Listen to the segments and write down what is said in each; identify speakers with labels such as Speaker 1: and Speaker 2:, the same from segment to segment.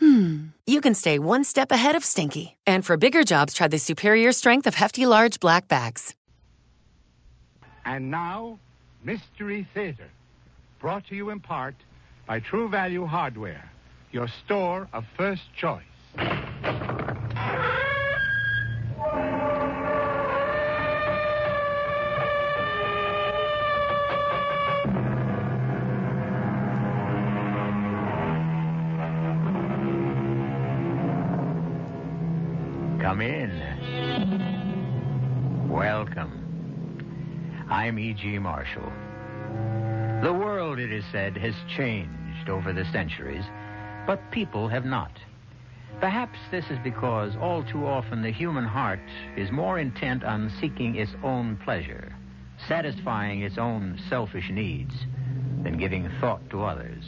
Speaker 1: hmm, you can stay one step ahead of stinky. And for bigger jobs, try the superior strength of Hefty Large Black Bags.
Speaker 2: And now, Mystery Theater, brought to you in part by True Value Hardware, your store of first choice.
Speaker 3: Come in. Welcome. I'm E.G. Marshall. The world, it is said, has changed over the centuries, but people have not. Perhaps this is because all too often the human heart is more intent on seeking its own pleasure, satisfying its own selfish needs, than giving thought to others.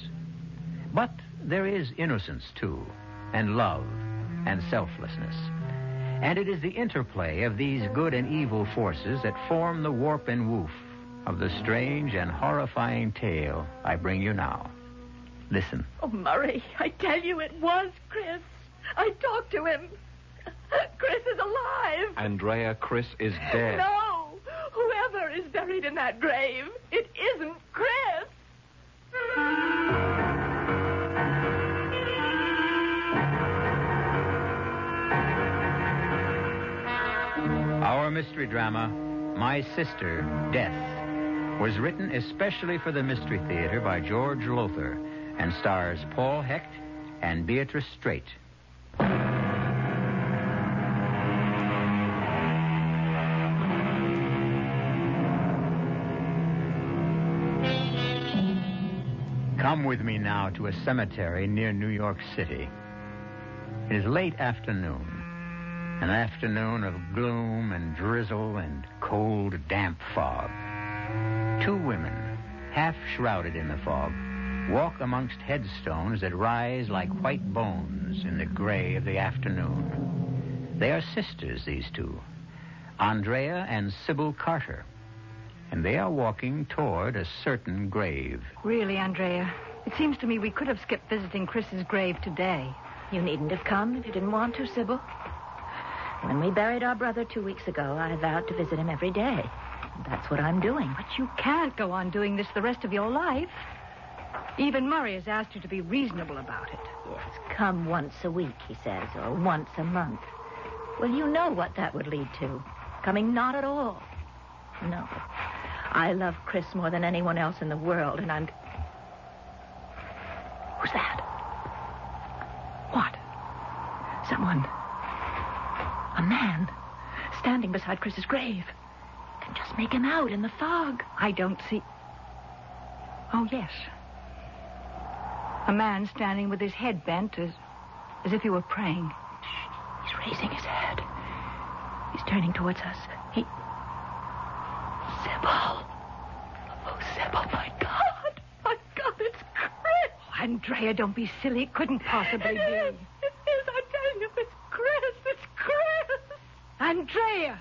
Speaker 3: But there is innocence, too, and love, and selflessness. And it is the interplay of these good and evil forces that form the warp and woof of the strange and horrifying tale I bring you now. Listen.
Speaker 4: Oh, Murray, I tell you it was Chris. I talked to him. Chris is alive.
Speaker 5: Andrea, Chris is dead.
Speaker 4: No. Whoever is buried in that grave, it isn't Chris.
Speaker 3: Mystery drama, My Sister, Death, was written especially for the Mystery Theater by George Lowther and stars Paul Hecht and Beatrice Straight. Come with me now to a cemetery near New York City. It is late afternoon. An afternoon of gloom and drizzle and cold, damp fog. Two women, half shrouded in the fog, walk amongst headstones that rise like white bones in the gray of the afternoon. They are sisters, these two, Andrea and Sybil Carter, and they are walking toward a certain grave.
Speaker 6: Really, Andrea, it seems to me we could have skipped visiting Chris's grave today.
Speaker 7: You needn't have come if you didn't want to, Sybil. When we buried our brother two weeks ago, I vowed to visit him every day. That's what I'm doing.
Speaker 6: But you can't go on doing this the rest of your life. Even Murray has asked you to be reasonable about it.
Speaker 7: Yes, come once a week, he says, or once a month. Well, you know what that would lead to. Coming not at all. No. I love Chris more than anyone else in the world, and I'm. Who's that?
Speaker 6: What?
Speaker 7: Someone. A man. Standing beside Chris's grave. Can just make him out in the fog.
Speaker 6: I don't see. Oh, yes. A man standing with his head bent as, as if he were praying.
Speaker 7: He's raising his head. He's turning towards us. He. Sybil. Oh, Sybil, my God. My God, it's Chris.
Speaker 6: Oh, Andrea, don't be silly. It couldn't possibly be.
Speaker 4: is. It is. I'm telling you, it's Chris. It's Chris.
Speaker 6: Andrea!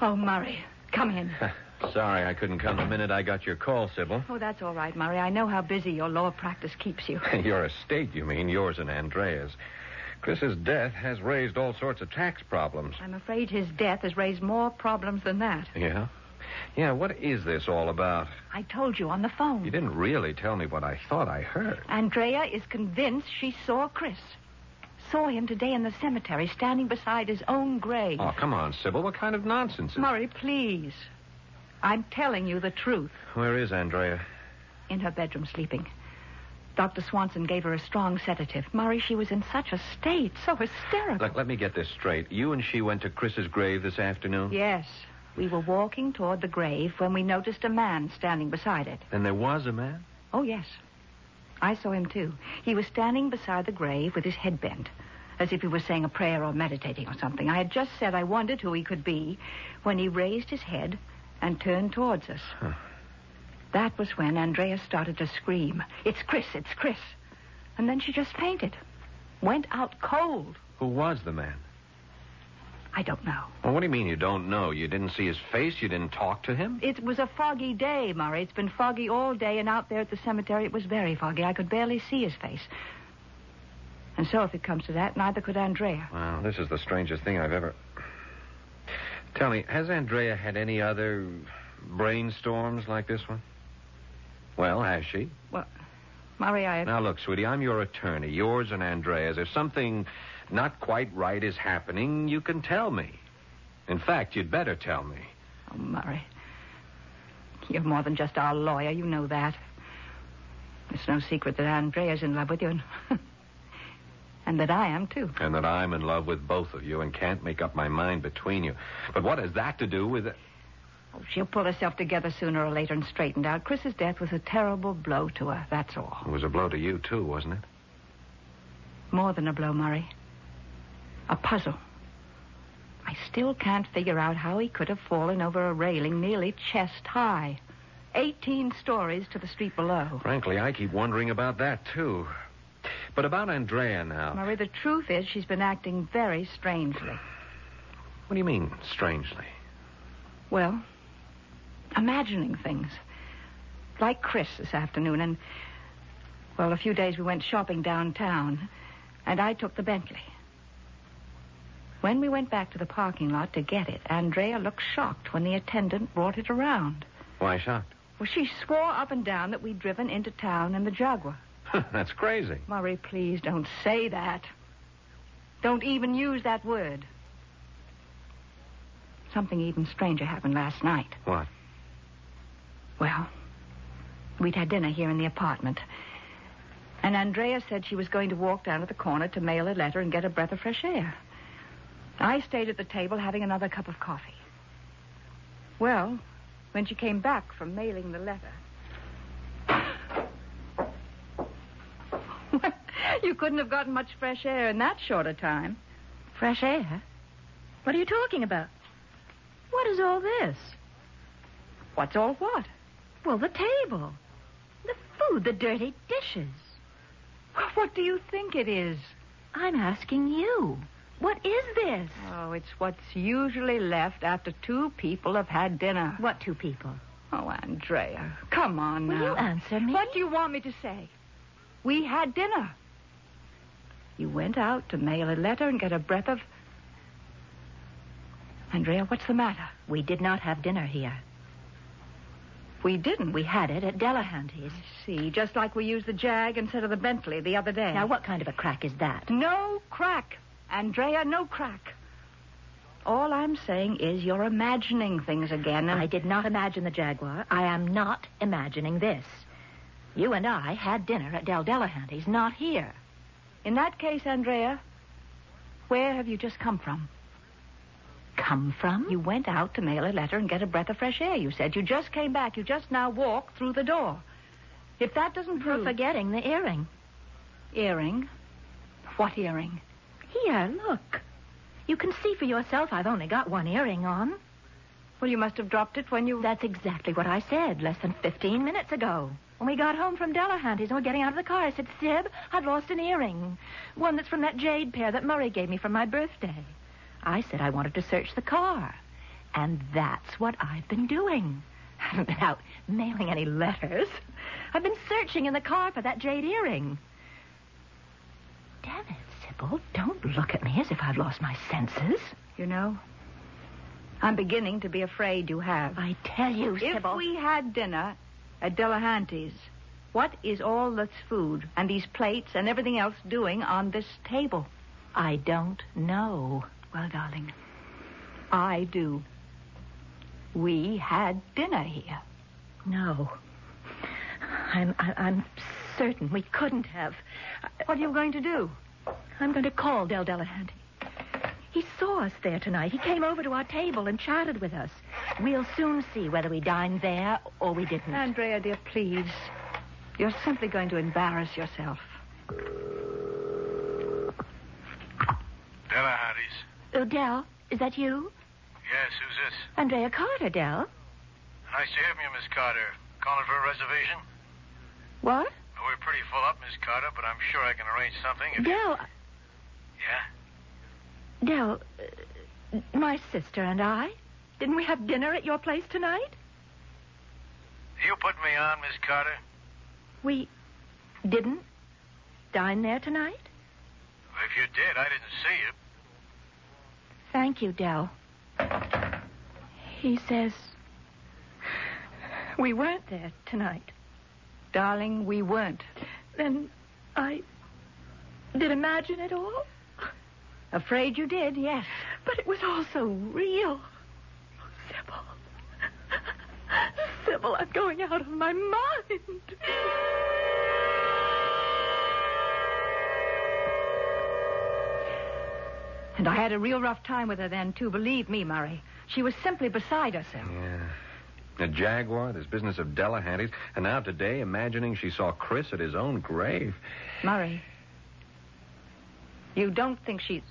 Speaker 6: Oh, Murray, come in.
Speaker 5: Sorry I couldn't come the minute I got your call, Sybil.
Speaker 6: Oh, that's all right, Murray. I know how busy your law practice keeps you.
Speaker 5: your estate, you mean, yours and Andrea's. Chris's death has raised all sorts of tax problems.
Speaker 6: I'm afraid his death has raised more problems than that.
Speaker 5: Yeah? Yeah, what is this all about?
Speaker 6: I told you on the phone.
Speaker 5: You didn't really tell me what I thought I heard.
Speaker 6: Andrea is convinced she saw Chris. Saw him today in the cemetery, standing beside his own grave.
Speaker 5: Oh, come on, Sybil. What kind of nonsense is
Speaker 6: Murray, please. I'm telling you the truth.
Speaker 5: Where is Andrea?
Speaker 6: In her bedroom, sleeping. Dr. Swanson gave her a strong sedative. Murray, she was in such a state, so hysterical.
Speaker 5: Look, let me get this straight. You and she went to Chris's grave this afternoon?
Speaker 6: Yes. We were walking toward the grave when we noticed a man standing beside it.
Speaker 5: And there was a man?
Speaker 6: Oh, yes. I saw him, too. He was standing beside the grave with his head bent, as if he was saying a prayer or meditating or something. I had just said I wondered who he could be when he raised his head and turned towards us.
Speaker 5: Huh.
Speaker 6: That was when Andrea started to scream. It's Chris, it's Chris. And then she just fainted. Went out cold.
Speaker 5: Who was the man?
Speaker 6: I don't know.
Speaker 5: Well, what do you mean you don't know? You didn't see his face? You didn't talk to him?
Speaker 6: It was a foggy day, Murray. It's been foggy all day, and out there at the cemetery it was very foggy. I could barely see his face. And so, if it comes to that, neither could Andrea.
Speaker 5: Well, this is the strangest thing I've ever. Tell me, has Andrea had any other brainstorms like this one? Well, has she?
Speaker 6: Well, Murray, I.
Speaker 5: Now, look, sweetie, I'm your attorney, yours and Andrea's. If something not quite right is happening, you can tell me. In fact, you'd better tell me.
Speaker 6: Oh, Murray. You're more than just our lawyer. You know that. It's no secret that Andrea's in love with you, and, and that I am, too.
Speaker 5: And that I'm in love with both of you and can't make up my mind between you. But what has that to do with it?
Speaker 6: Oh, she'll pull herself together sooner or later and straighten out. Chris's death was a terrible blow to her, that's all.
Speaker 5: It was a blow to you, too, wasn't it?
Speaker 6: More than a blow, Murray. A puzzle. I still can't figure out how he could have fallen over a railing nearly chest high. Eighteen stories to the street below.
Speaker 5: Frankly, I keep wondering about that, too. But about Andrea now.
Speaker 6: Murray, the truth is she's been acting very strangely.
Speaker 5: What do you mean, strangely?
Speaker 6: Well, imagining things. Like Chris this afternoon, and, well, a few days we went shopping downtown, and I took the Bentley. When we went back to the parking lot to get it, Andrea looked shocked when the attendant brought it around.
Speaker 5: Why shocked?
Speaker 6: Well, she swore up and down that we'd driven into town in the Jaguar.
Speaker 5: That's crazy.
Speaker 6: Murray, please don't say that. Don't even use that word. Something even stranger happened last night.
Speaker 5: What?
Speaker 6: Well, we'd had dinner here in the apartment. And Andrea said she was going to walk down to the corner to mail a letter and get a breath of fresh air. I stayed at the table having another cup of coffee. Well, when she came back from mailing the letter. you couldn't have gotten much fresh air in that short a time.
Speaker 4: Fresh air? What are you talking about? What is all this?
Speaker 6: What's all what?
Speaker 4: Well, the table. The food, the dirty dishes.
Speaker 6: What do you think it is?
Speaker 4: I'm asking you. What is this?
Speaker 6: Oh, it's what's usually left after two people have had dinner.
Speaker 4: What two people?
Speaker 6: Oh, Andrea, come on now.
Speaker 4: Will
Speaker 6: now.
Speaker 4: you answer me?
Speaker 6: What do you want me to say? We had dinner. You went out to mail a letter and get a breath of. Andrea, what's the matter?
Speaker 4: We did not have dinner here.
Speaker 6: We didn't.
Speaker 4: We had it at Delahanty's.
Speaker 6: See, just like we used the Jag instead of the Bentley the other day.
Speaker 4: Now, what kind of a crack is that?
Speaker 6: No crack. Andrea, no crack. All I'm saying is you're imagining things again. And...
Speaker 4: I did not imagine the Jaguar. I am not imagining this. You and I had dinner at Del Delahanty's, not here.
Speaker 6: In that case, Andrea, where have you just come from?
Speaker 4: Come from?
Speaker 6: You went out to mail a letter and get a breath of fresh air, you said. You just came back. You just now walked through the door. If that doesn't
Speaker 4: You're
Speaker 6: prove...
Speaker 4: forgetting the earring.
Speaker 6: Earring? What earring?
Speaker 4: Here, look. You can see for yourself I've only got one earring on.
Speaker 6: Well, you must have dropped it when you...
Speaker 4: That's exactly what I said less than 15 minutes ago. When we got home from Delahanty's and were getting out of the car, I said, Sib, I've lost an earring. One that's from that jade pair that Murray gave me for my birthday. I said I wanted to search the car. And that's what I've been doing. I haven't been out mailing any letters. I've been searching in the car for that jade earring. Damn it, Don't look at me as if I've lost my senses.
Speaker 6: You know, I'm beginning to be afraid you have.
Speaker 4: I tell you,
Speaker 6: If
Speaker 4: Sybil.
Speaker 6: we had dinner at Delahanty's, what is all this food and these plates and everything else doing on this table?
Speaker 4: I don't know.
Speaker 6: Well, darling, I do. We had dinner here.
Speaker 4: No. I'm, I'm certain we couldn't have.
Speaker 6: What are you going to do?
Speaker 4: I'm going to call Del Delahanty. He saw us there tonight. He came over to our table and chatted with us. We'll soon see whether we dined there or we didn't.
Speaker 6: Andrea, dear, please. You're simply going to embarrass yourself.
Speaker 8: Delahanty's.
Speaker 7: Oh, Dell, is that you?
Speaker 8: Yes, who's this?
Speaker 7: Andrea Carter, Dell.
Speaker 8: Nice to hear from you, Miss Carter. Calling for a reservation?
Speaker 7: What?
Speaker 8: We're pretty full up, Miss Carter, but I'm sure I can arrange something if you...
Speaker 7: Dell,
Speaker 8: Yeah?
Speaker 7: Dell, uh, my sister and I. Didn't we have dinner at your place tonight?
Speaker 8: You put me on, Miss Carter?
Speaker 7: We didn't dine there tonight?
Speaker 8: If you did, I didn't see you.
Speaker 7: Thank you, Dell. He says we weren't there tonight.
Speaker 6: Darling, we weren't.
Speaker 7: Then I did imagine it all.
Speaker 6: Afraid you did, yes.
Speaker 7: But it was all so real. Oh, Sybil. Sybil, I'm going out of my mind.
Speaker 6: And I had a real rough time with her then, too. Believe me, Murray. She was simply beside herself.
Speaker 5: Yeah. A Jaguar, this business of Delahanty's, and now today imagining she saw Chris at his own grave.
Speaker 6: Murray, you don't think she's.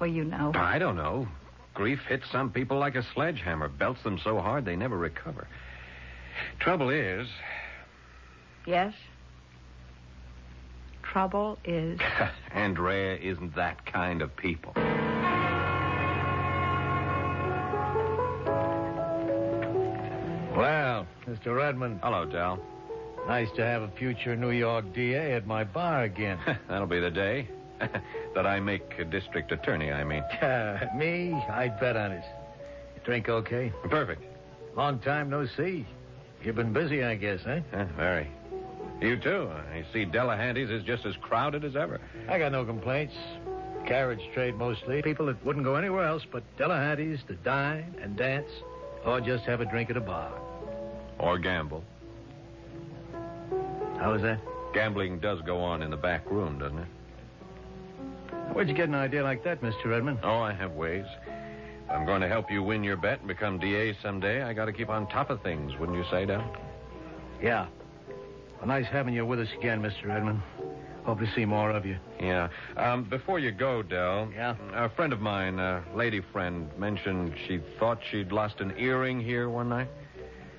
Speaker 6: Well, you know.
Speaker 5: I don't know. Grief hits some people like a sledgehammer, belts them so hard they never recover. Trouble is,
Speaker 6: Yes? Trouble is.
Speaker 5: Andrea isn't that kind of people.
Speaker 9: Well, Mr. Redmond,
Speaker 5: Hello, Dal.
Speaker 9: nice to have a future New York DA at my bar again.
Speaker 5: That'll be the day that I make a district attorney, I mean.
Speaker 9: Me? I'd bet on it. You drink okay?
Speaker 5: Perfect.
Speaker 9: Long time no see. You've been busy, I guess?
Speaker 5: Yeah, very. You too. I see Delahanty's is just as crowded as ever.
Speaker 9: I got no complaints. Carriage trade mostly. People that wouldn't go anywhere else but Delahanty's to dine and dance or just have a drink at a bar.
Speaker 5: Or gamble.
Speaker 9: How is that?
Speaker 5: Gambling does go on in the back room, doesn't it?
Speaker 9: Where'd you get an idea like that, Mr. Redmond?
Speaker 5: Oh, I have ways. If I'm going to help you win your bet and become DA someday, I got to keep on top of things, wouldn't you say, Del?
Speaker 9: Yeah. Well, nice having you with us again, Mr. Redmond. Hope to see more of you.
Speaker 5: Yeah. Um, before you go, Dell.
Speaker 9: Yeah?
Speaker 5: A friend of mine, a lady friend, mentioned she thought she'd lost an earring here one night.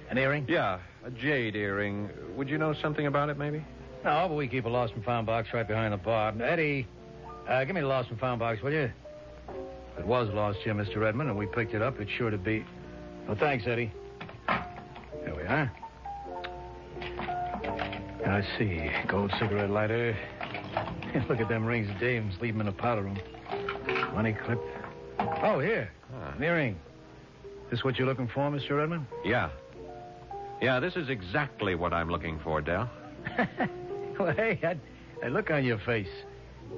Speaker 9: An earring?
Speaker 5: Yeah, a jade earring. Would you know something about it, maybe?
Speaker 9: No, but we keep a lost and found box right behind the bar. Eddie, uh, give me the lost and found box, will you? If it was lost here, Mr. Redmond, and we picked it up, it's sure to be. Well, thanks, Eddie. There we are. I see. Gold cigarette lighter. Look at them rings dames leave them in a powder room. Money clip. Oh, here. An earring. This what you're looking for, Mr. Redmond?
Speaker 5: Yeah. Yeah, this is exactly what I'm looking for, Dell.
Speaker 9: well, hey, that, that look on your face.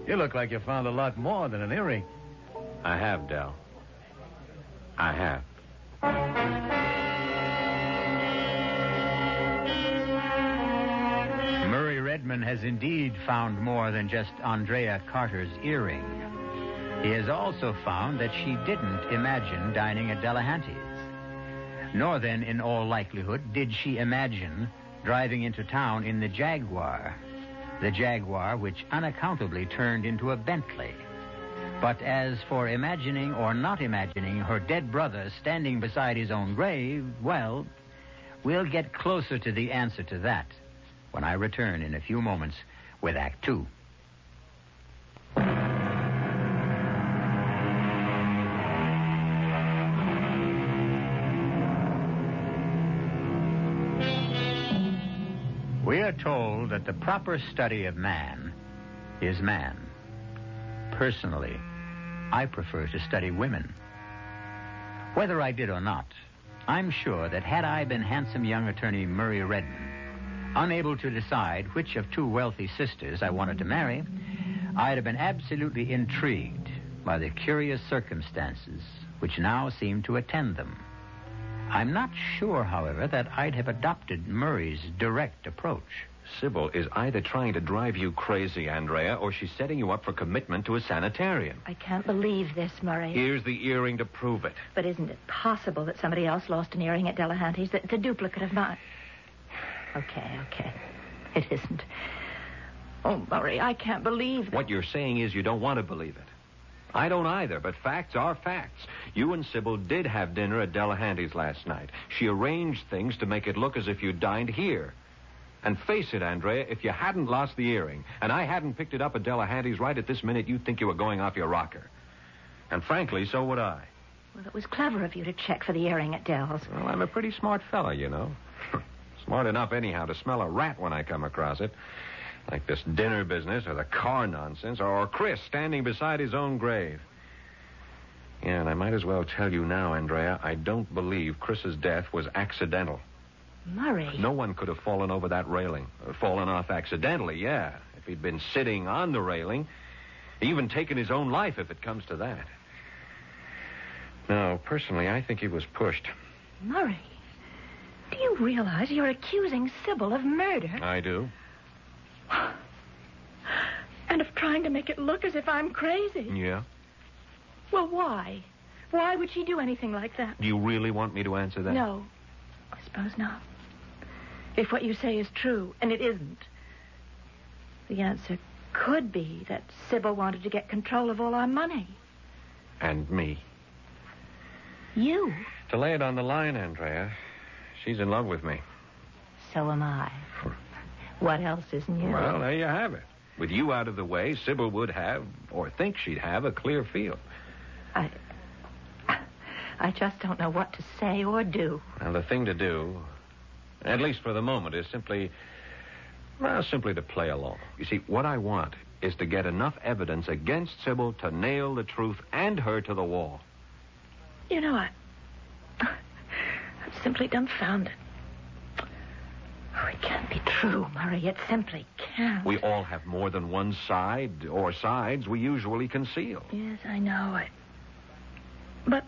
Speaker 9: You look like you found a lot more than an earring.
Speaker 5: I have, Dell. I have.
Speaker 3: Murray Redmond has indeed found more than just Andrea Carter's earring. He has also found that she didn't imagine dining at Delahanty's. Nor then, in all likelihood, did she imagine driving into town in the Jaguar. The Jaguar which unaccountably turned into a Bentley. But as for imagining or not imagining her dead brother standing beside his own grave, well, we'll get closer to the answer to that when I return in a few moments with Act Two. Are told that the proper study of man is man. Personally, I prefer to study women. Whether I did or not, I'm sure that had I been handsome young attorney Murray Redmond, unable to decide which of two wealthy sisters I wanted to marry, I'd have been absolutely intrigued by the curious circumstances which now seem to attend them. I'm not sure, however, that I'd have adopted Murray's direct approach.
Speaker 5: Sybil is either trying to drive you crazy, Andrea, or she's setting you up for commitment to a sanitarium.
Speaker 7: I can't believe this, Murray.
Speaker 5: Here's the earring to prove it.
Speaker 7: But isn't it possible that somebody else lost an earring at Delahanty's? That's a duplicate of mine. Okay, okay. It isn't. Oh, Murray, I can't believe that.
Speaker 5: What you're saying is you don't want to believe it. I don't either, but facts are facts. You and Sybil did have dinner at Delahanty's last night. She arranged things to make it look as if you dined here. And face it, Andrea, if you hadn't lost the earring, and I hadn't picked it up at Delahanty's right at this minute, you'd think you were going off your rocker. And frankly, so would I.
Speaker 7: Well, it was clever of you to check for the earring at Dell's.
Speaker 5: Well, I'm a pretty smart fella, you know. smart enough, anyhow, to smell a rat when I come across it. Like this dinner business or the car nonsense or Chris standing beside his own grave. Yeah, and I might as well tell you now, Andrea, I don't believe Chris's death was accidental.
Speaker 7: Murray.
Speaker 5: No one could have fallen over that railing. Or fallen off accidentally, yeah. If he'd been sitting on the railing, even taken his own life if it comes to that. No, personally, I think he was pushed.
Speaker 7: Murray, do you realize you're accusing Sybil of murder?
Speaker 5: I do.
Speaker 4: And of trying to make it look as if I'm crazy.
Speaker 5: Yeah?
Speaker 4: Well, why? Why would she do anything like that?
Speaker 5: Do you really want me to answer that?
Speaker 4: No. I suppose not. If what you say is true, and it isn't, the answer could be that Sybil wanted to get control of all our money.
Speaker 5: And me.
Speaker 7: You?
Speaker 5: To lay it on the line, Andrea, she's in love with me.
Speaker 7: So am I. What else is new?
Speaker 5: Well, there you have it. With you out of the way, Sybil would have, or think she'd have, a clear field.
Speaker 7: I. I just don't know what to say or do.
Speaker 5: Now, the thing to do, at least for the moment, is simply. Well, simply to play along. You see, what I want is to get enough evidence against Sybil to nail the truth and her to the wall.
Speaker 4: You know, I. I'm simply dumbfounded.
Speaker 7: Oh, it can't be true, Murray. It simply can't.
Speaker 5: We all have more than one side, or sides we usually conceal.
Speaker 4: Yes, I know it. But.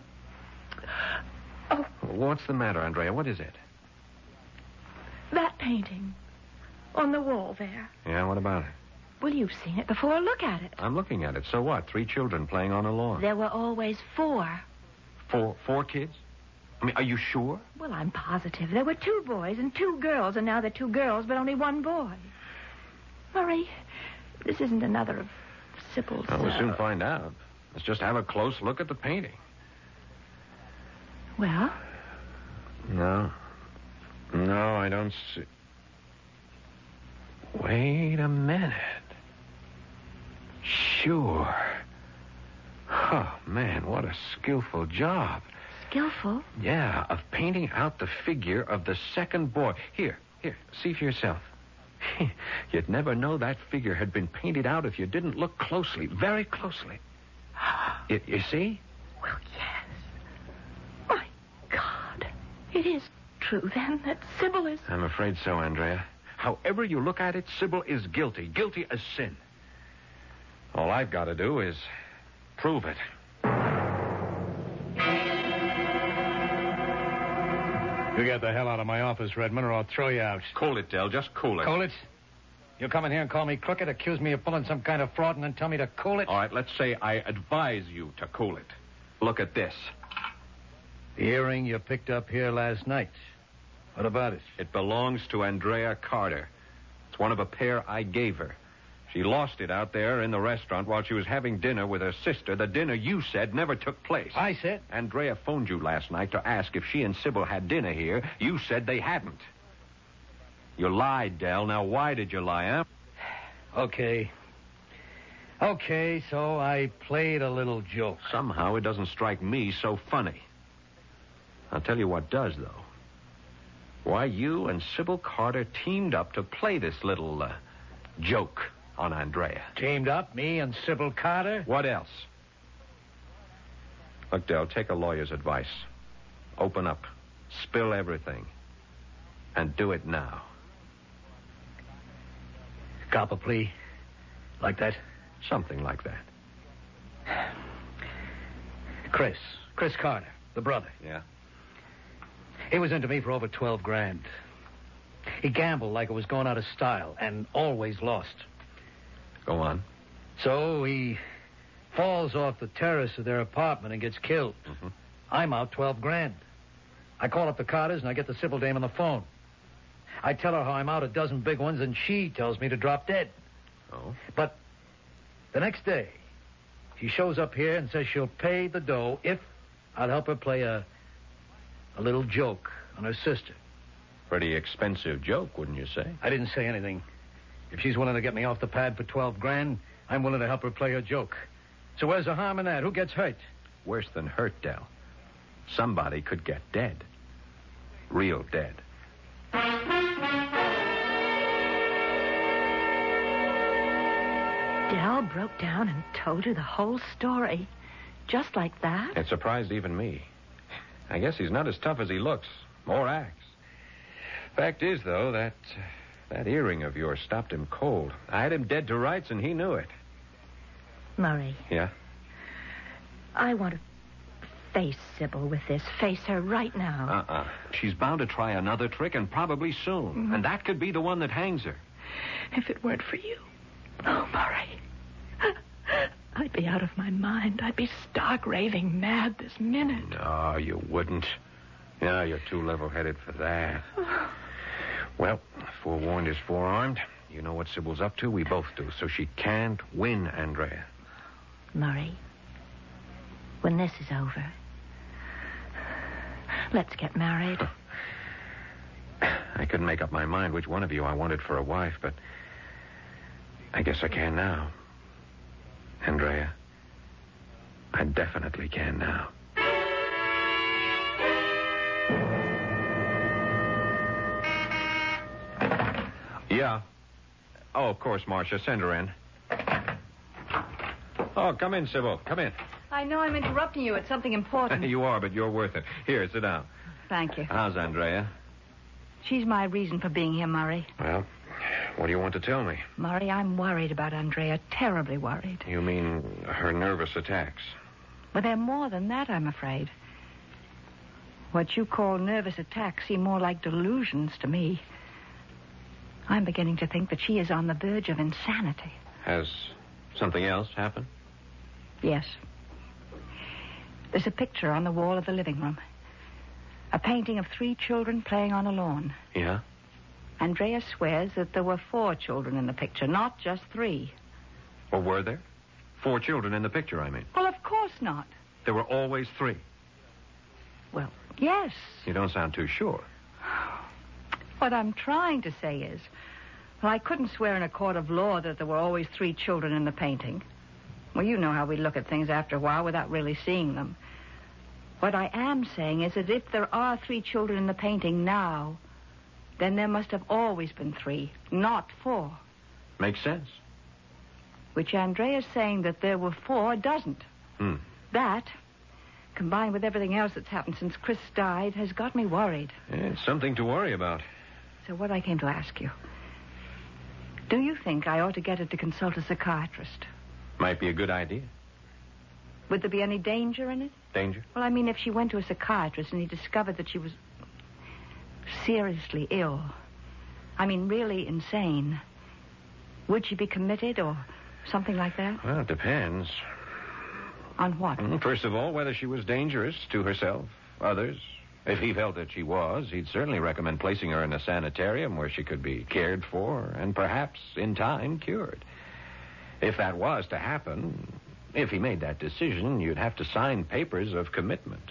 Speaker 4: Oh,
Speaker 5: What's the matter, Andrea? What is it?
Speaker 4: that painting on the wall there.
Speaker 5: Yeah, what about it?
Speaker 7: Well, you've seen it before. Look at it.
Speaker 5: I'm looking at it. So what? Three children playing on a lawn.
Speaker 7: There were always four.
Speaker 5: Four, four kids? I mean, are you sure?
Speaker 7: Well, I'm positive. There were two boys and two girls, and now there are two girls, but only one boy. Murray, this isn't another of Sybil's.
Speaker 5: Well, we'll
Speaker 7: uh,
Speaker 5: soon find out. Let's just have a close look at the painting.
Speaker 7: Well,
Speaker 5: No. No, I don't see. Wait a minute. Sure. Oh, man, what a skillful job.
Speaker 7: Skillful.
Speaker 5: Yeah, of painting out the figure of the second boy. Here, here, see for yourself. You'd never know that figure had been painted out if you didn't look closely, very closely. You, you see?
Speaker 7: Well, yes. My God. It is true, then, that Sybil is.
Speaker 5: I'm afraid so, Andrea. However you look at it, Sybil is guilty, guilty as sin. All I've got to do is prove it.
Speaker 9: You get the hell out of my office, Redmond, or I'll throw you out.
Speaker 5: Cool it, Dell. Just cool it.
Speaker 9: Cool it? You come in here and call me crooked, accuse me of pulling some kind of fraud, and then tell me to cool it?
Speaker 5: All right, let's say I advise you to cool it. Look at this.
Speaker 9: The earring you picked up here last night. What about it?
Speaker 5: It belongs to Andrea Carter. It's one of a pair I gave her. She lost it out there in the restaurant while she was having dinner with her sister, the dinner you said never took place.
Speaker 9: I said.
Speaker 5: Andrea phoned you last night to ask if she and Sybil had dinner here. You said they hadn't. You lied, Dell. Now, why did you lie, huh?
Speaker 9: Okay. Okay, so I played a little joke.
Speaker 5: Somehow it doesn't strike me so funny. I'll tell you what does, though. Why, you and Sybil Carter teamed up to play this little uh, joke on Andrea.
Speaker 9: Teamed up, me and Sybil Carter.
Speaker 5: What else? Look, Dell, take a lawyer's advice. Open up. Spill everything. And do it now.
Speaker 9: Cop a plea. Like that?
Speaker 5: Something like that.
Speaker 9: Chris. Chris Carter, the brother.
Speaker 5: Yeah?
Speaker 9: He was into me for over 12 grand. He gambled like it was going out of style and always lost.
Speaker 5: Go on.
Speaker 9: So he falls off the terrace of their apartment and gets killed.
Speaker 5: Mm-hmm.
Speaker 9: I'm out 12 grand. I call up the Carters and I get the Sybil dame on the phone. I tell her how I'm out a dozen big ones, and she tells me to drop dead.
Speaker 5: Oh?
Speaker 9: But the next day, she shows up here and says she'll pay the dough if I'll help her play a a little joke on her sister.
Speaker 5: Pretty expensive joke, wouldn't you say?
Speaker 9: I didn't say anything. If she's willing to get me off the pad for 12 grand, I'm willing to help her play her joke. So where's the harm in that? Who gets hurt?
Speaker 5: Worse than hurt, Dell. Somebody could get dead. Real dead.
Speaker 4: Dell broke down and told her the whole story. Just like that?
Speaker 5: It surprised even me. I guess he's not as tough as he looks. More acts. Fact is, though, that uh, that earring of yours stopped him cold. I had him dead to rights, and he knew it.
Speaker 4: Murray,
Speaker 5: Yeah?
Speaker 4: I want to face Sybil with this. Face her right now.
Speaker 5: Uh-uh. She's bound to try another trick, and probably soon. Mm-hmm. And that could be the one that hangs her.
Speaker 4: If it weren't for you. Oh, Murray. I'd be out of my mind. I'd be stark raving mad this minute.
Speaker 5: No, you wouldn't. Yeah, you're too level-headed for that. Oh. Well, forewarned is forearmed. You know what Sybil's up to. We both do. So she can't win, Andrea.
Speaker 4: Murray, when this is over, let's get married.
Speaker 5: I couldn't make up my mind which one of you I wanted for a wife, but I guess I can now. Andrea, I definitely can now. Yeah. Oh, of course, Marcia. Send her in. Oh, come in, Sybil. Come in.
Speaker 6: I know I'm interrupting you. It's something important.
Speaker 5: you are, but you're worth it. Here, sit down.
Speaker 6: Thank you.
Speaker 5: How's Andrea?
Speaker 6: She's my reason for being here, Murray.
Speaker 5: Well, what do you want to tell me?
Speaker 6: Murray, I'm worried about Andrea. Terribly worried.
Speaker 5: You mean her nervous attacks?
Speaker 6: But they're more than that, I'm afraid. What you call nervous attacks seem more like delusions to me. I'm beginning to think that she is on the verge of insanity.
Speaker 5: Has something else happened?
Speaker 6: Yes. There's a picture on the wall of the living room. A painting of three children playing on a lawn.
Speaker 5: Yeah?
Speaker 6: Andrea swears that there were four children in the picture, not just three.
Speaker 5: Or were there? Four children in the picture, I mean.
Speaker 6: Well, of course not.
Speaker 5: There were always three.
Speaker 6: Well, yes.
Speaker 5: You don't sound too sure.
Speaker 6: What I'm trying to say is, well, I couldn't swear in a court of law that there were always three children in the painting. Well, you know how we look at things after a while without really seeing them. What I am saying is that if there are three children in the painting now, then there must have always been three, not four.
Speaker 5: Makes sense.
Speaker 6: Which Andrea's saying that there were four doesn't.
Speaker 5: Hmm.
Speaker 6: That, combined with everything else that's happened since Chris died, has got me worried.
Speaker 5: It's something to worry about.
Speaker 6: So what I came to ask you. Do you think I ought to get her to consult a psychiatrist?
Speaker 5: Might be a good idea.
Speaker 6: Would there be any danger in it?
Speaker 5: Danger?
Speaker 6: Well, I mean, if she went to a psychiatrist and he discovered that she was seriously ill, I mean, really insane, would she be committed or something like that?
Speaker 5: Well, it depends.
Speaker 6: On what?
Speaker 5: Mm, First of all, whether she was dangerous to herself, others. If he felt that she was, he'd certainly recommend placing her in a sanitarium where she could be cared for and perhaps, in time, cured. If that was to happen, if he made that decision, you'd have to sign papers of commitment.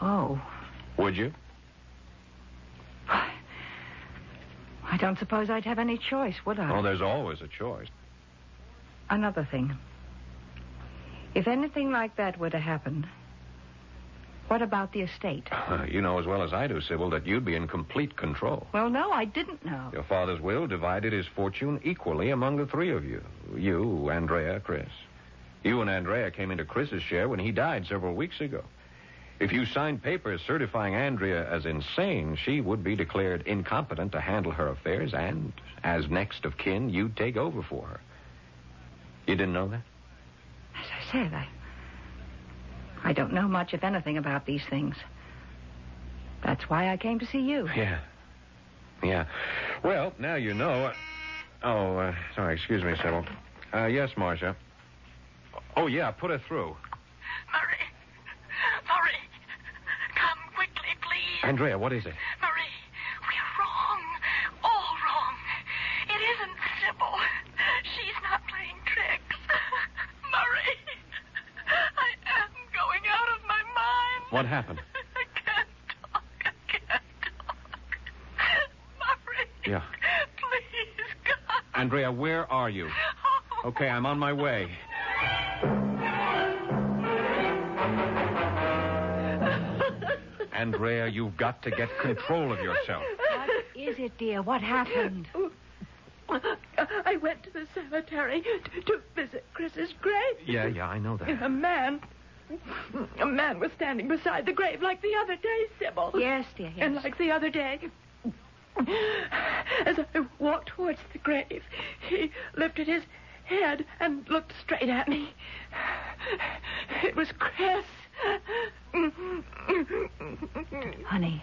Speaker 6: Oh,
Speaker 5: Would you?
Speaker 6: I don't suppose I'd have any choice, would I?
Speaker 5: Oh, there's always a choice.
Speaker 6: Another thing. If anything like that were to happen, what about the estate?
Speaker 5: you know as well as I do, Sybil, that you'd be in complete control.
Speaker 6: Well, no, I didn't know.
Speaker 5: Your father's will divided his fortune equally among the three of you. You, Andrea, Chris. You and Andrea came into Chris's share when he died several weeks ago. If you signed papers certifying Andrea as insane, she would be declared incompetent to handle her affairs, and as next of kin, you'd take over for her. You didn't know that?
Speaker 6: As I said, I. I don't know much, if anything, about these things. That's why I came to see you.
Speaker 5: Yeah. Yeah. Well, now you know. Oh, uh, sorry, excuse me, Sybil. Uh, yes, Marcia. Oh, yeah, put her through.
Speaker 10: Murray. Murray. Come quickly, please.
Speaker 5: Andrea, what is it?
Speaker 10: Murray, we're wrong.
Speaker 4: Sybil. She's not playing tricks. Murray, I am going out of my mind.
Speaker 5: What happened?
Speaker 4: I can't talk. I can't talk. Murray.
Speaker 5: Yeah.
Speaker 4: Please, God.
Speaker 5: Andrea, where are you? Oh. Okay, I'm on my way. Andrea, you've got to get control of yourself.
Speaker 6: What is it, dear? What happened?
Speaker 4: I went to the cemetery to, to visit Chris's grave.
Speaker 5: Yeah, yeah, I know that.
Speaker 4: A man. A man was standing beside the grave like the other day, Sybil.
Speaker 6: Yes, dear, yes.
Speaker 4: And like the other day, as I walked towards the grave, he lifted his head and looked straight at me. It was Chris.
Speaker 6: Honey,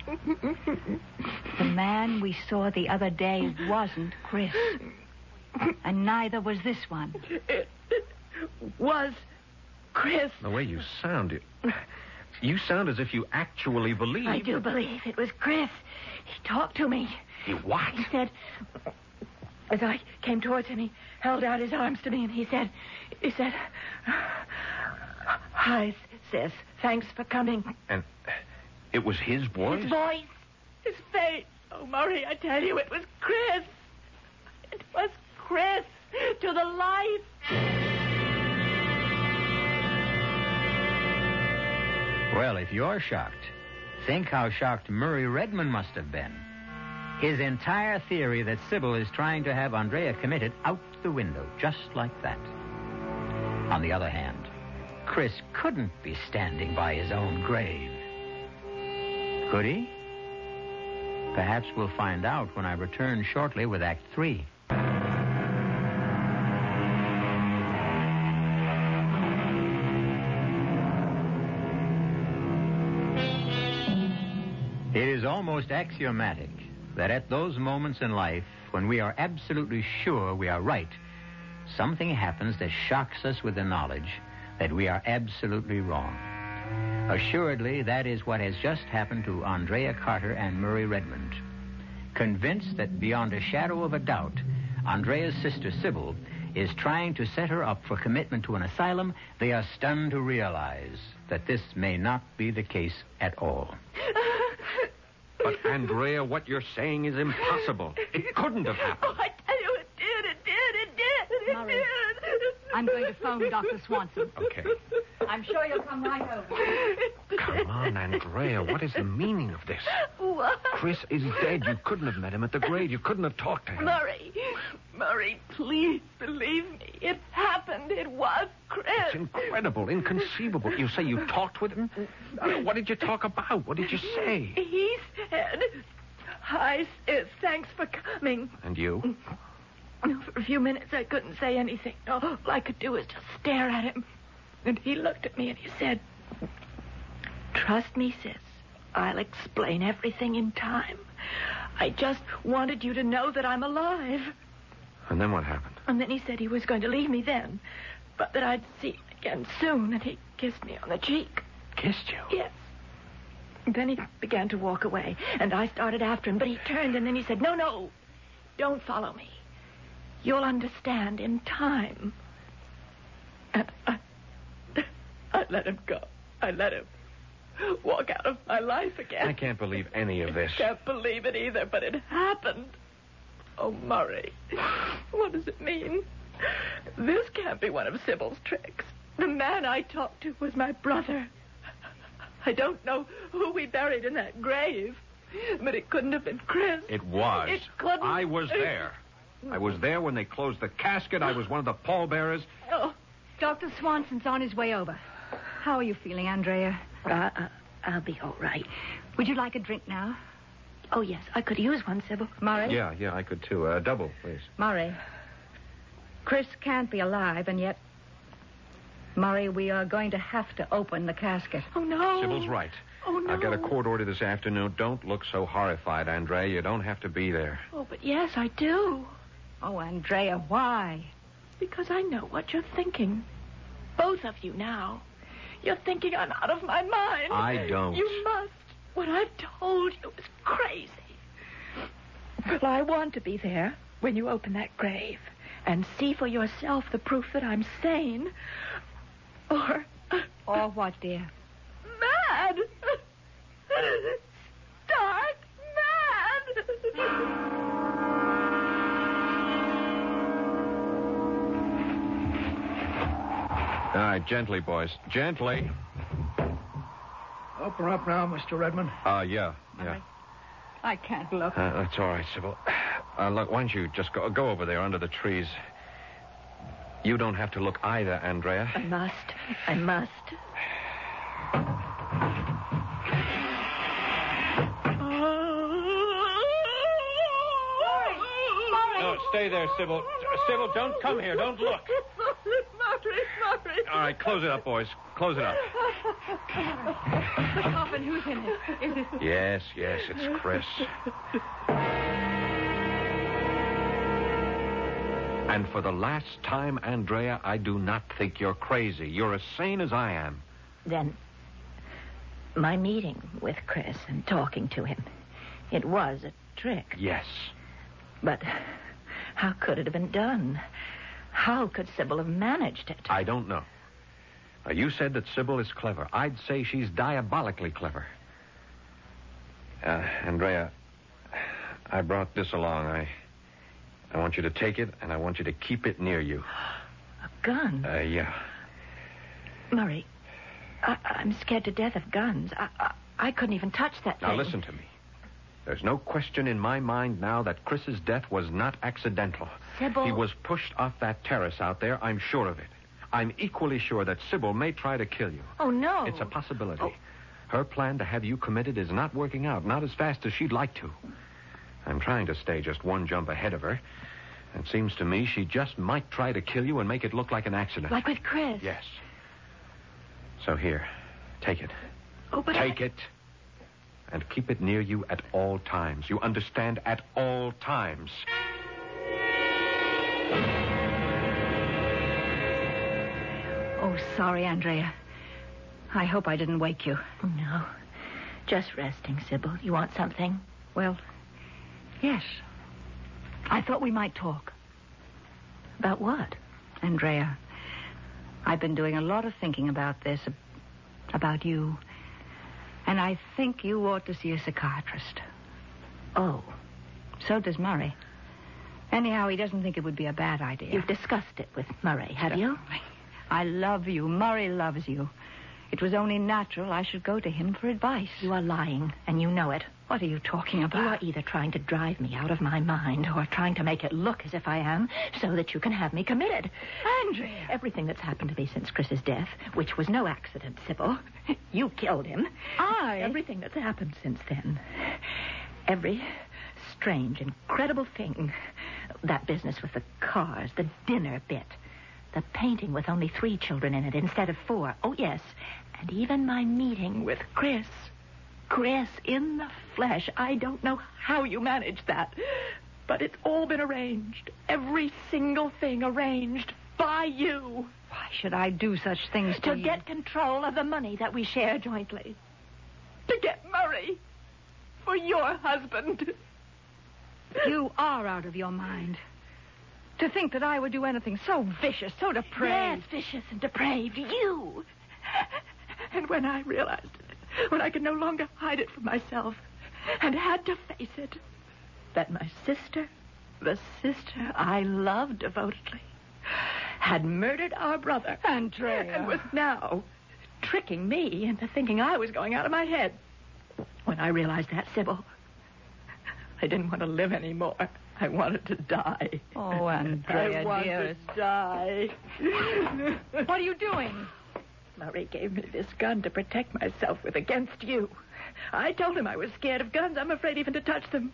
Speaker 6: the man we saw the other day wasn't Chris. And neither was this one.
Speaker 4: It was Chris.
Speaker 5: The way you sound, you, you sound as if you actually believe.
Speaker 4: I do believe it was Chris. He talked to me.
Speaker 5: He what?
Speaker 4: He said, as I came towards him, he held out his arms to me and he said, he said, Hi, sis. Thanks for coming.
Speaker 5: And it was his voice?
Speaker 4: His voice, his face. Oh, Murray, I tell you, it was Chris. It was Chris to the life.
Speaker 3: Well, if you're shocked, think how shocked Murray Redmond must have been. His entire theory that Sybil is trying to have Andrea committed out the window, just like that. On the other hand, Chris couldn't be standing by his own grave. Could he? Perhaps we'll find out when I return shortly with Act Three. Is almost axiomatic that at those moments in life when we are absolutely sure we are right, something happens that shocks us with the knowledge that we are absolutely wrong. Assuredly, that is what has just happened to Andrea Carter and Murray Redmond. Convinced that beyond a shadow of a doubt, Andrea's sister Sybil is trying to set her up for commitment to an asylum, they are stunned to realize that this may not be the case at all.
Speaker 5: But, Andrea, what you're saying is impossible. It couldn't have happened.
Speaker 4: Oh, I tell you, it did, it did, it did, it
Speaker 6: Murray,
Speaker 4: did.
Speaker 6: I'm going to phone Dr. Swanson.
Speaker 5: Okay.
Speaker 6: I'm sure you'll come right over.
Speaker 5: Come on, Andrea. What is the meaning of this?
Speaker 4: What?
Speaker 5: Chris is dead. You couldn't have met him at the grave. You couldn't have talked to him.
Speaker 4: Murray, Murray, please believe me. It happened. It was Chris.
Speaker 5: It's incredible, inconceivable. You say you talked with him? Uh, What did you talk about? What did you say?
Speaker 4: He said, Hi, sis. Thanks for coming.
Speaker 5: And you?
Speaker 4: For a few minutes, I couldn't say anything. All I could do was just stare at him. And he looked at me and he said, Trust me, sis. I'll explain everything in time. I just wanted you to know that I'm alive.
Speaker 5: And then what happened?
Speaker 4: And then he said he was going to leave me then, but that I'd see him again soon. And he kissed me on the cheek.
Speaker 5: Kissed you?
Speaker 4: Yes. And then he began to walk away, and I started after him, but he turned and then he said, No, no, don't follow me. You'll understand in time. And I, I let him go. I let him walk out of my life again.
Speaker 5: I can't believe any of this.
Speaker 4: I can't believe it either, but it happened. Oh, Murray, what does it mean? This can't be one of Sybil's tricks. The man I talked to was my brother. I don't know who we buried in that grave, but it couldn't have been Chris.
Speaker 5: It was.
Speaker 4: It couldn't.
Speaker 5: I was there. I was there when they closed the casket. I was one of the pallbearers.
Speaker 4: Oh,
Speaker 6: Dr. Swanson's on his way over. How are you feeling, Andrea?
Speaker 4: uh, uh, I'll be all right.
Speaker 6: Would you like a drink now?
Speaker 4: Oh, yes, I could use one, Sybil.
Speaker 6: Murray?
Speaker 5: Yeah, yeah, I could too. Uh, double, please.
Speaker 6: Murray. Chris can't be alive, and yet. Murray, we are going to have to open the casket.
Speaker 4: Oh, no.
Speaker 5: Sybil's right.
Speaker 4: Oh, no.
Speaker 5: I've got a court order this afternoon. Don't look so horrified, Andrea. You don't have to be there.
Speaker 4: Oh, but yes, I do.
Speaker 6: Oh, Andrea, why?
Speaker 4: Because I know what you're thinking. Both of you now. You're thinking I'm out of my mind.
Speaker 5: I don't.
Speaker 4: You must. What I've told you is crazy. Well, I want to be there.
Speaker 11: when you open that grave and see for yourself the proof that I'm sane, or uh,
Speaker 6: Or what, dear?
Speaker 11: mad. Stark mad.
Speaker 5: All right, gently, boys. Gently.
Speaker 9: Open her up now, Mr. Redmond.
Speaker 5: Uh, yeah, yeah.
Speaker 6: I can't look.
Speaker 5: Uh, that's all right, Sybil. Uh, look, why don't you just go, go over there under the trees? You don't have to look either, Andrea.
Speaker 4: I must. I must.
Speaker 5: No, stay there, Sybil. Sybil, don't come here. Don't look. All right, close it up, boys. Close it up.
Speaker 6: The coffin, who's in it? Is it?
Speaker 5: Yes, yes, it's Chris. And for the last time, Andrea, I do not think you're crazy. You're as sane as I am.
Speaker 4: Then, my meeting with Chris and talking to him, it was a trick.
Speaker 5: Yes.
Speaker 4: But how could it have been done? How could Sybil have managed it?
Speaker 5: I don't know. Uh, you said that Sybil is clever. I'd say she's diabolically clever. Uh, Andrea, I brought this along. I, I want you to take it, and I want you to keep it near you.
Speaker 4: A gun?
Speaker 5: Uh, yeah.
Speaker 4: Murray, I, I'm scared to death of guns. I, I, I couldn't even touch that
Speaker 5: Now
Speaker 4: thing.
Speaker 5: listen to me. There's no question in my mind now that Chris's death was not accidental.
Speaker 4: Sybil.
Speaker 5: He was pushed off that terrace out there. I'm sure of it. I'm equally sure that Sybil may try to kill you.
Speaker 4: Oh, no.
Speaker 5: It's a possibility. Oh. Her plan to have you committed is not working out, not as fast as she'd like to. I'm trying to stay just one jump ahead of her. It seems to me she just might try to kill you and make it look like an accident.
Speaker 4: Like with Chris.
Speaker 5: Yes. So here, take it.
Speaker 4: Oh, but
Speaker 5: Take
Speaker 4: I...
Speaker 5: it and keep it near you at all times. You understand? At all times.
Speaker 6: Oh, sorry, Andrea. I hope I didn't wake you.
Speaker 4: No. Just resting, Sybil. You want something?
Speaker 6: Well, yes. I thought we might talk.
Speaker 4: About what?
Speaker 6: Andrea, I've been doing a lot of thinking about this, about you. And I think you ought to see a psychiatrist.
Speaker 4: Oh,
Speaker 6: So does Murray. Anyhow, he doesn't think it would be a bad idea.
Speaker 4: you've discussed it with Murray, have you?
Speaker 6: I love you. Murray loves you. It was only natural I should go to him for advice.
Speaker 4: You are lying, and you know it.
Speaker 6: What are you talking about?
Speaker 4: You are either trying to drive me out of my mind or trying to make it look as if I am so that you can have me committed.
Speaker 6: Andrea.
Speaker 4: Everything that's happened to me since Chris's death, which was no accident, Sybil. You killed him.
Speaker 6: I?
Speaker 4: Everything that's happened since then. Every strange, incredible thing. That business with the cars, the dinner bit, the painting with only three children in it instead of four. Oh, yes. And even my meeting with Chris. Chris in the flesh. I don't know how you managed that. But it's all been arranged. Every single thing arranged by you.
Speaker 6: Why should I do such things to,
Speaker 4: To
Speaker 6: you?
Speaker 4: get control of the money that we share jointly. To get Murray for your husband.
Speaker 6: You are out of your mind. To think that I would do anything so vicious, so depraved.
Speaker 4: Yes, vicious and depraved. You. And when I realized it, when I could no longer hide it from myself, and had to face it, that my sister, the sister I loved devotedly, had murdered our brother.
Speaker 6: Andrea.
Speaker 4: And was now tricking me into thinking I was going out of my head. When I realized that, Sybil, I didn't want to live anymore. I wanted to die.
Speaker 6: Oh, Andrea,
Speaker 4: I wanted
Speaker 6: dearest.
Speaker 4: to die.
Speaker 6: What are you doing?
Speaker 4: Murray gave me this gun to protect myself with against you. I told him I was scared of guns. I'm afraid even to touch them.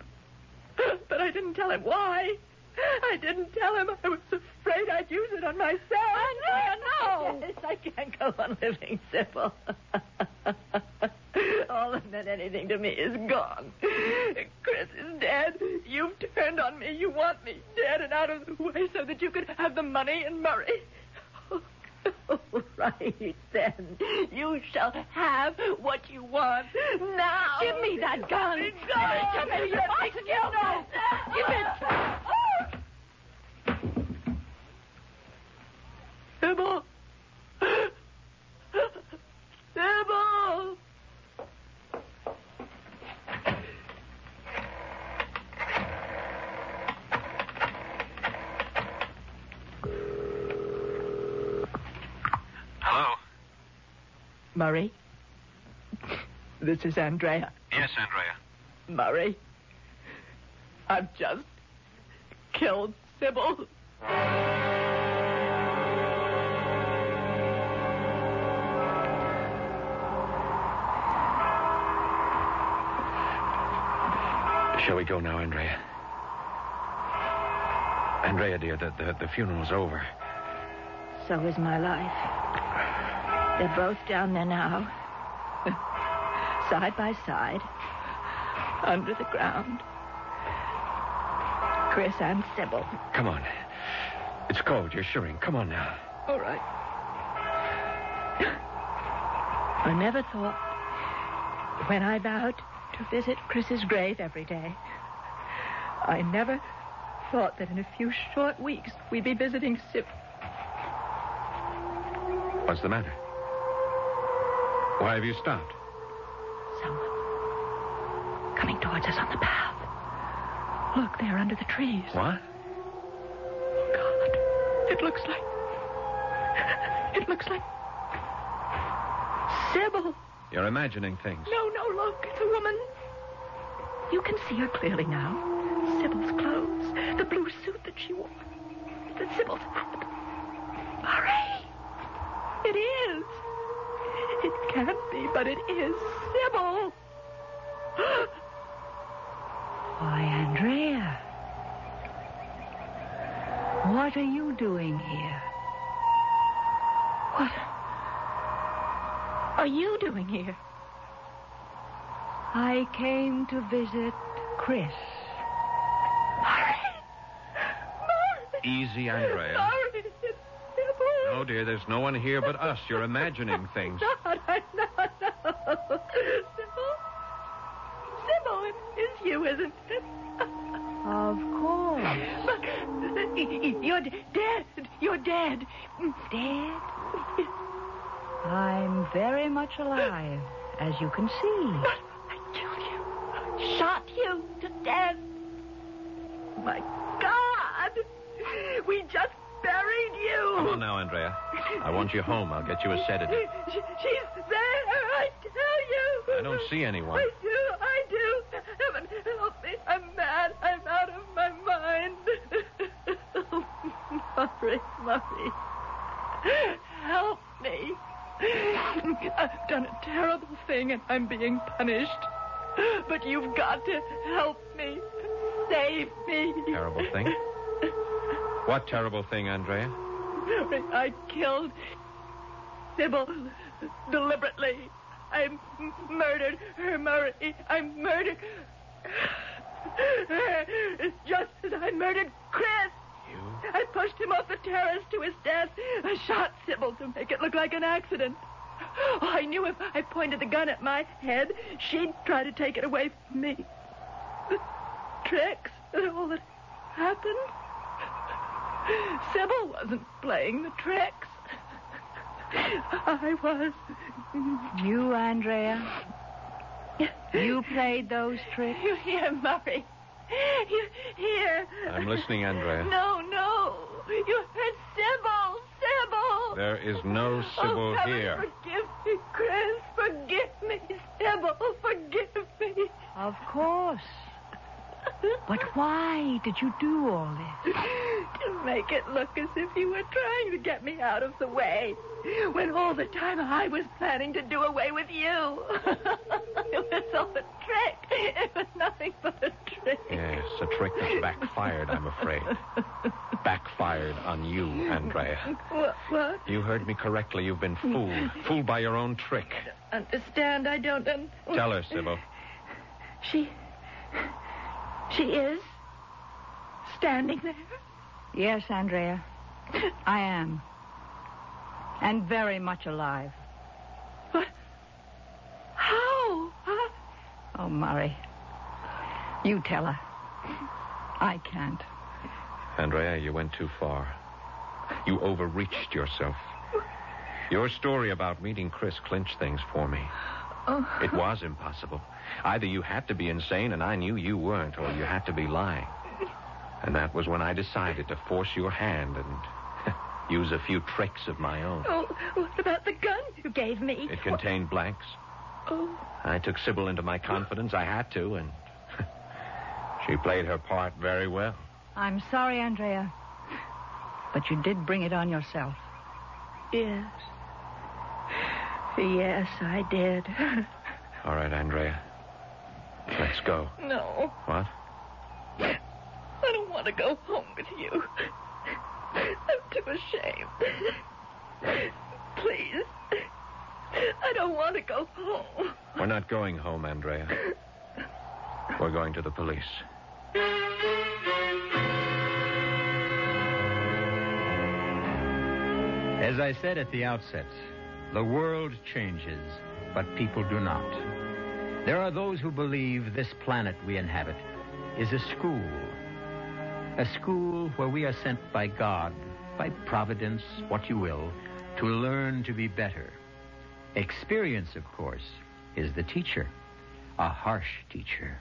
Speaker 4: But I didn't tell him why. I didn't tell him I was afraid I'd use it on myself.
Speaker 6: Andrea, no!
Speaker 4: Yes, I can't go on living, Sybil all that meant anything to me is gone. Chris is dead. You've turned on me. You want me dead and out of the way so that you could have the money and Murray. Oh, all right, then. You shall have what you want now.
Speaker 6: Give me that gun.
Speaker 4: Give it to me. You're
Speaker 6: fighting
Speaker 4: you.
Speaker 6: No.
Speaker 4: Give it. Sybil. Sybil. Murray? This is Andrea.
Speaker 12: Yes, Andrea.
Speaker 4: Murray. I've just killed Sybil.
Speaker 5: Shall we go now, Andrea? Andrea, dear, the, the, the funeral's over.
Speaker 13: So is my life. They're both down there now. Side by side. Under the ground. Chris and Sybil.
Speaker 5: Come on. It's cold. You're shivering. Come on now.
Speaker 4: All right.
Speaker 13: I never thought, when I vowed to visit Chris's grave every day,
Speaker 4: I never thought that in a few short weeks we'd be visiting Sybil.
Speaker 5: What's the matter? Why have you stopped?
Speaker 4: Someone coming towards us on the path. Look, there under the trees.
Speaker 5: What?
Speaker 4: Oh, God, it looks like. It looks like. Sybil.
Speaker 5: You're imagining things.
Speaker 4: No, no, look, it's a woman. You can see her clearly now. Sybil's clothes, the blue suit that she wore, the Sybil's hat. Murray, it is. It can't be, but it is Sybil.
Speaker 6: Why, Andrea. What are you doing here?
Speaker 4: What are you doing here?
Speaker 6: I came to visit Chris.
Speaker 5: Easy, Andrea.
Speaker 4: Murray, it's Sybil.
Speaker 5: No, dear, there's no one here but us. You're imagining things.
Speaker 4: Not, I not know. Sybil? Sybil, it is you, isn't it?
Speaker 6: Of course.
Speaker 4: But uh, you're dead. You're dead.
Speaker 6: Dead? I'm very much alive, as you can see.
Speaker 4: But I killed you. Shot you to death. My God. We just you.
Speaker 5: Come on now, Andrea. I want you home. I'll get you a sedative.
Speaker 4: She- she's there, I tell you.
Speaker 5: I don't see anyone.
Speaker 4: I do, I do. Heaven help me. I'm mad. I'm out of my mind. oh, Murray, Murray. Help me. I've done a terrible thing and I'm being punished. But you've got to help me. Save me.
Speaker 5: Terrible thing? What terrible thing, Andrea?
Speaker 4: I killed Sybil deliberately. I murdered her, Murray. I murdered her just as I murdered Chris.
Speaker 5: You?
Speaker 4: I pushed him off the terrace to his death. I shot Sybil to make it look like an accident. Oh, I knew if I pointed the gun at my head, she'd try to take it away from me. The tricks and all that happened. Sybil wasn't playing the tricks. I was.
Speaker 6: You, Andrea? You played those tricks?
Speaker 4: You hear, Murray? You hear?
Speaker 5: I'm listening, Andrea.
Speaker 4: No, no. You heard Sybil. Sybil.
Speaker 5: There is no oh, Sybil
Speaker 4: oh,
Speaker 5: here.
Speaker 4: Forgive me, Chris. Forgive me, Sybil. Forgive me.
Speaker 6: Of course. But why did you do all this?
Speaker 4: to make it look as if you were trying to get me out of the way. When all the time I was planning to do away with you. it was all a trick. It was nothing but a trick.
Speaker 5: Yes, a trick that's backfired, I'm afraid. Backfired on you, Andrea.
Speaker 4: What? what?
Speaker 5: You heard me correctly. You've been fooled. Fooled by your own trick.
Speaker 4: Understand? I don't. Un-
Speaker 5: Tell her, Sybil.
Speaker 4: She. She is standing there.
Speaker 6: Yes, Andrea. I am. And very much alive.
Speaker 4: What? How? Huh?
Speaker 6: Oh, Murray. You tell her. I can't.
Speaker 5: Andrea, you went too far. You overreached yourself. Your story about meeting Chris clinched things for me.
Speaker 4: Oh.
Speaker 5: It was impossible. Either you had to be insane, and I knew you weren't, or you had to be lying. And that was when I decided to force your hand and use a few tricks of my own.
Speaker 4: Oh, what about the gun you gave me?
Speaker 5: It contained blanks.
Speaker 4: Oh,
Speaker 5: I took Sybil into my confidence. I had to, and she played her part very well.
Speaker 6: I'm sorry, Andrea. But you did bring it on yourself.
Speaker 4: yes. Yes, I did.
Speaker 5: All right, Andrea. Let's go.
Speaker 4: No,
Speaker 5: What?
Speaker 4: I don't want to go home with you. I'm too ashamed. Please. I don't want to go home.
Speaker 5: We're not going home, Andrea. We're going to the police.
Speaker 3: As I said at the outset, the world changes, but people do not. There are those who believe this planet we inhabit is a school. A school where we are sent by God, by providence, what you will, to learn to be better. Experience, of course, is the teacher. A harsh teacher,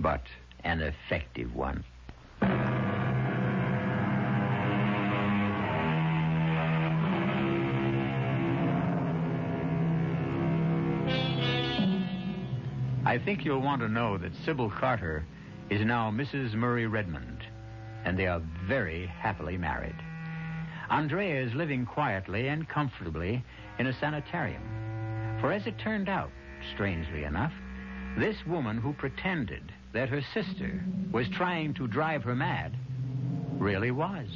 Speaker 3: but an effective one. I think you'll want to know that Sybil Carter is now Mrs. Murray Redmond, and they are very happily married. Andrea is living quietly and comfortably in a sanitarium. For as it turned out, strangely enough, this woman who pretended that her sister was trying to drive her mad really was.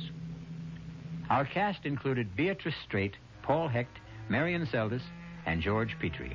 Speaker 3: Our cast included Beatrice Straight, Paul Hecht, Marian Seldes, and George Petrie.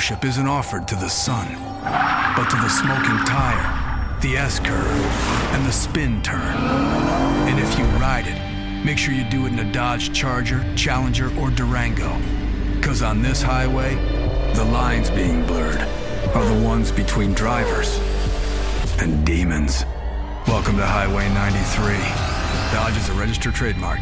Speaker 14: Worship isn't offered to the sun, but to the smoking tire, the S curve, and the spin turn. And if you ride it, make sure you do it in a Dodge Charger, Challenger, or Durango. Because on this highway, the lines being blurred are the ones between drivers and demons. Welcome to Highway 93. Dodge is a registered trademark.